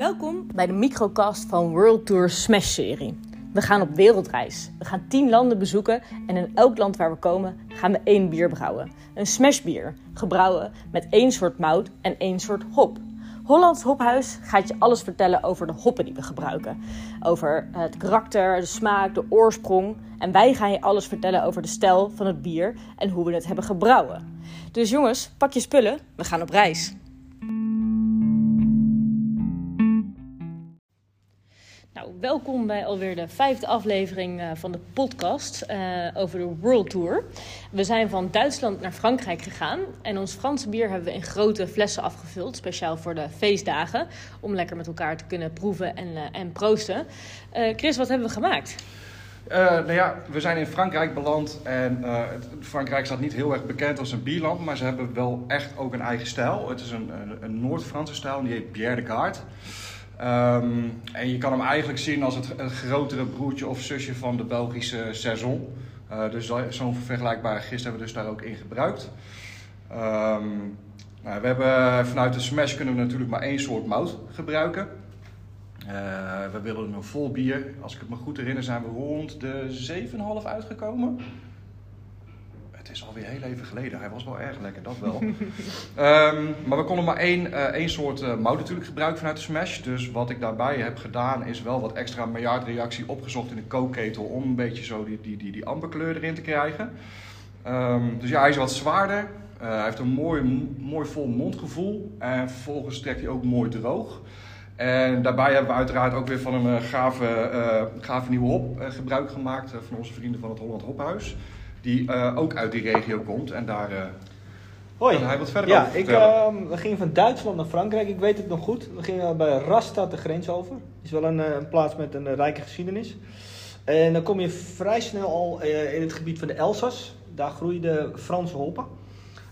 Welkom bij de microcast van World Tour Smash serie. We gaan op wereldreis. We gaan 10 landen bezoeken en in elk land waar we komen gaan we één bier brouwen. Een smash bier, gebrouwen met één soort mout en één soort hop. Hollands Hophuis gaat je alles vertellen over de hoppen die we gebruiken. Over het karakter, de smaak, de oorsprong. En wij gaan je alles vertellen over de stijl van het bier en hoe we het hebben gebrouwen. Dus jongens, pak je spullen, we gaan op reis. Nou, welkom bij alweer de vijfde aflevering eh, van de podcast eh, over de World Tour. We zijn van Duitsland naar Frankrijk gegaan en ons Franse bier hebben we in grote flessen afgevuld, speciaal voor de feestdagen, om lekker met elkaar te kunnen proeven en, uh, en proosten. Chris, wat hebben we gemaakt? Nou ja, we zijn in Frankrijk beland en Frankrijk staat niet heel erg bekend als een bierland, maar ze hebben wel echt ook een eigen stijl. Het is een, een, Noord-Franse stijl, die heet Pierre de Carte. Um, en je kan hem eigenlijk zien als het, grotere broertje of zusje van de Belgische Saison. Uh, dus zo'n vergelijkbare gist hebben we dus daar ook in gebruikt. Um, nou, we hebben, vanuit de smash kunnen we natuurlijk maar één soort mout gebruiken. Uh, we willen een vol bier. Als ik het me goed herinner zijn we rond de 7,5 uitgekomen is alweer heel even geleden. Hij was wel erg lekker, dat wel. um, maar we konden maar één, uh, één soort uh, mout natuurlijk gebruiken vanuit de Smash. Dus wat ik daarbij heb gedaan is wel wat extra miljardreactie opgezocht in de kookketel. Om een beetje zo die, die, die, die amberkleur erin te krijgen. Um, dus ja, hij is wat zwaarder. Uh, hij heeft een mooi, mooi vol mondgevoel. En vervolgens trekt hij ook mooi droog. En daarbij hebben we uiteraard ook weer van een gave, gave nieuwe hop gebruik gemaakt. van onze vrienden van het Holland Hophuis die uh, ook uit die regio komt en daar uh, Hoi. hij wat verder ja, over ik, uh, we gingen van Duitsland naar Frankrijk, ik weet het nog goed. We gingen bij Rastad de grens over. Is wel een, een, plaats met een rijke geschiedenis. En dan kom je vrij snel al in het gebied van de Elzas. Daar groeiden Franse hoppen.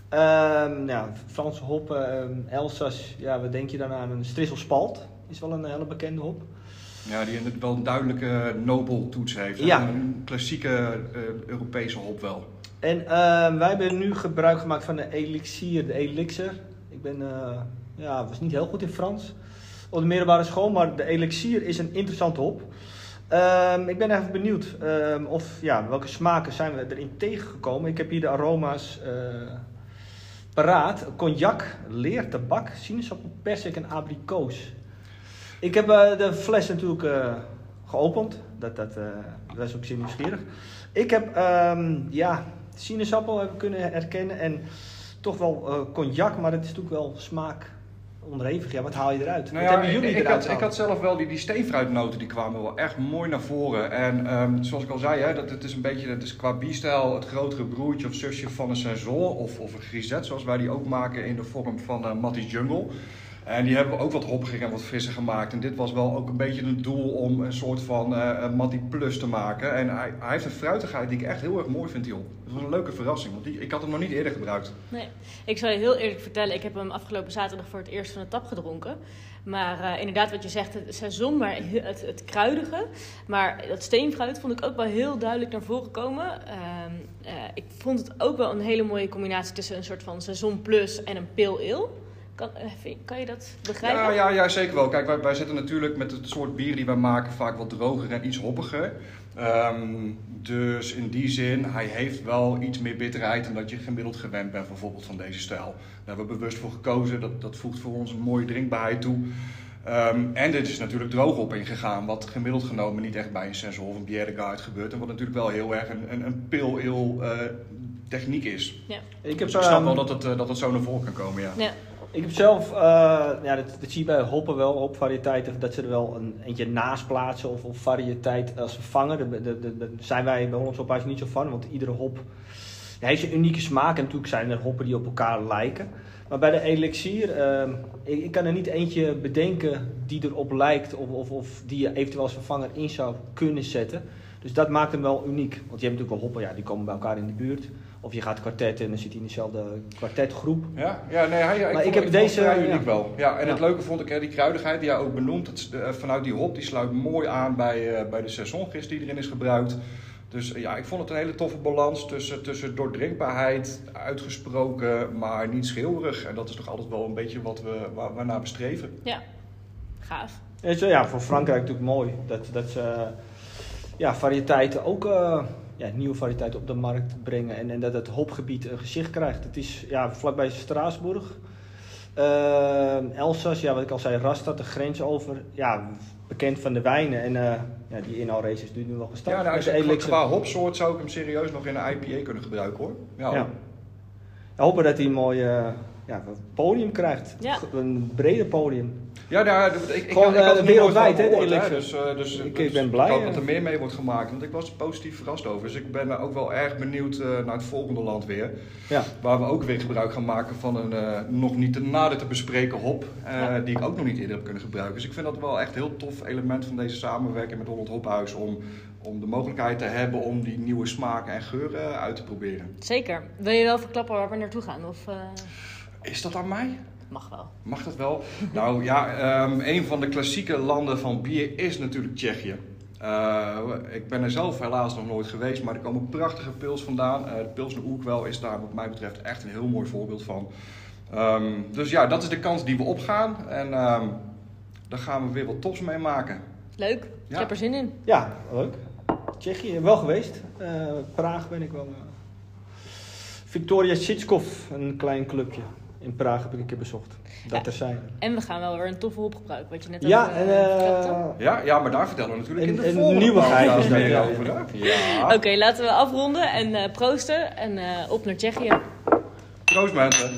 Ehm, ja, Franse hoppen, um, Elzas, ja, wat denk je dan aan? Een strisselspalt is wel een hele bekende hop. Ja, die wel een duidelijke Nobel-toets heeft. Ja. Een klassieke uh, Europese hop wel. En uh, wij hebben nu gebruik gemaakt van de elixir, de elixir. Ik ben, uh, ja, was niet heel goed in Frans op de middelbare school, maar de elixir is een interessante hop. Um, ik ben even benieuwd um, of, ja, welke smaken zijn we erin tegengekomen. Ik heb hier de aroma's paraat. Cognac, leer, tabak, sinaasappel, persik en abrikoos. Ik heb uh, de fles natuurlijk uh, geopend. Dat, dat, dat was ook zeer nieuwsgierig. Ik heb um, ja, sinaasappel hebben kunnen herkennen en toch wel cognac, maar het is natuurlijk wel smaak onderhevig. Ja, wat haal je eruit? Nou wat hebben jullie ik, eruit had, ik had zelf wel die, die steenfruitnoten, die kwamen wel echt mooi naar voren. En um, zoals ik al zei, hè, dat het is een beetje, het is qua bierstijl het grotere broertje of zusje van een saison of, of een grisette, zoals wij die ook maken in de vorm van uh, Matty's Jungle. En die hebben we ook wat hoppiger en wat frisser gemaakt. En dit was wel ook een beetje het doel om een soort van uh, Plus te maken. En hij, hij, heeft een fruitigheid die ik echt heel erg mooi vind, joh. Dat was een leuke verrassing, want die, ik had hem nog niet eerder gebruikt. Nee, ik zal je heel eerlijk vertellen, ik heb hem afgelopen zaterdag voor het eerst van de tap gedronken. Maar uh, inderdaad, wat je zegt, het seizoen, maar het, het, kruidige. Maar dat steenfruit vond ik ook wel heel duidelijk naar voren komen. Uh, uh, ik vond het ook wel een hele mooie combinatie tussen een soort van seizoen plus en een ale. Kan, kan, je dat begrijpen? Ja, ja, ja zeker wel. Kijk, wij, wij zitten natuurlijk met het soort bier die wij maken vaak wat droger en iets hoppiger. Um, dus in die zin, hij heeft wel iets meer bitterheid dan dat je gemiddeld gewend bent, bijvoorbeeld van deze stijl. Daar hebben we bewust voor gekozen. Dat, dat voegt voor ons een mooie drinkbaarheid toe. Um, en dit is natuurlijk droog op ingegaan, wat gemiddeld genomen niet echt bij een sensor of een Bière Guard gebeurt. En wat natuurlijk wel heel erg een, een, een pil uh, techniek is. Ja. Ik, heb, dus ik snap um, wel dat het, uh, dat het zo naar voren kan komen, ja. ja. Ik heb zelf, uh, ja, dat, dat, zie je bij hoppen wel, op variëteiten, dat ze er wel een eentje naast plaatsen of, of variëteit als vervanger. Daar zijn wij bij ons op niet zo van, want iedere hop ja, heeft een unieke smaak. En natuurlijk zijn er hoppen die op elkaar lijken. Maar bij de elixir, uh, ik, ik, kan er niet eentje bedenken die erop lijkt of, of, of die je eventueel als vervanger in zou kunnen zetten. Dus dat maakt hem wel uniek. Want je hebt natuurlijk wel hoppen, ja, die komen bij elkaar in de buurt. Of je gaat kwartetten en dan zit hij in dezelfde kwartetgroep. Ja, ja nee, hij, maar ik, ik vond, heb ik deze vond uniek ja. wel. Ja, en Ja. het leuke vond ik, hè, die kruidigheid die jij ook benoemt, het, uh, vanuit die hop, die sluit mooi aan bij, uh, bij de saisongist die erin is gebruikt. Dus uh, ja, ik vond het een hele toffe balans tussen, tussen doordrinkbaarheid, uitgesproken, maar niet schreeuwerig. En dat is toch altijd wel een beetje wat we, waar, waarnaar we streven. Ja. Gaaf. Ja, voor Frankrijk natuurlijk mooi. Dat, dat ze eh, ja, variëteiten ook eh, ja, nieuwe variëteiten op de markt brengen. En, en dat het hopgebied een gezicht krijgt. Het is ja, vlakbij Straatsburg. Uh, Elsass, ja, wat ik al zei, Rastad, de grens over. Ja, bekend van de wijnen. En uh, ja, die inhaalrace is nu nog gestart. Ja, nou, de qua- hopsoort zou ik hem serieus nog in een IPA kunnen gebruiken hoor. Ja. Ja. Hopen dat hij een mooi eh, ja, podium krijgt. Ja. Een breder podium. Ja, nou, ik, ik, Gewoon, ik had eh, nooit wereldwijd, hè, Elixir. Dus, eh, dus, Ik- dus ik ben blij, Ik hoop eh. dat er meer mee wordt gemaakt, want ik was positief verrast over. Dus ik ben eh, ook wel erg benieuwd eh, naar het volgende land weer. Ja. Waar we ook weer gebruik gaan maken van een eh, nog niet te nader te bespreken hop. eh, Ja. Die ik ook nog niet eerder heb kunnen gebruiken. Dus ik vind dat wel echt een heel tof element van deze samenwerking met Holland Hophuis. Om, om de mogelijkheid te hebben om die nieuwe smaken en geuren uit te proberen. Zeker. Wil je wel verklappen waar we naartoe gaan? Of eh, Is dat aan mij? mag wel. Mag dat wel? nou ja, ehm, een van de klassieke landen van bier is natuurlijk Tsjechië. Eh, ik ben er zelf helaas nog nooit geweest, maar er komen prachtige pils vandaan. Eh de Pilsner Oerkwel is daar wat mij betreft echt een heel mooi voorbeeld van. Ehm, dus ja, dat is de kans die we opgaan. En ehm, daar gaan we weer wat tops mee maken. Leuk. Ik Ja. heb er zin in. Ja, leuk. Tsjechië, wel geweest. Eh, Praag ben ik wel. eh. Victoria Sitskov, een klein clubje. In Praag heb ik een keer bezocht. Dat Ja. er zijn. En we gaan wel weer een toffe hop gebruiken, wat je net Ja, ook en eh, eh, Ja, ja maar daar vertellen we natuurlijk in Een- de volgende nieuwigheid meer ja. over. Ja. Oké, laten we afronden en eh, proosten. En eh, op naar Tsjechië. Proost mensen.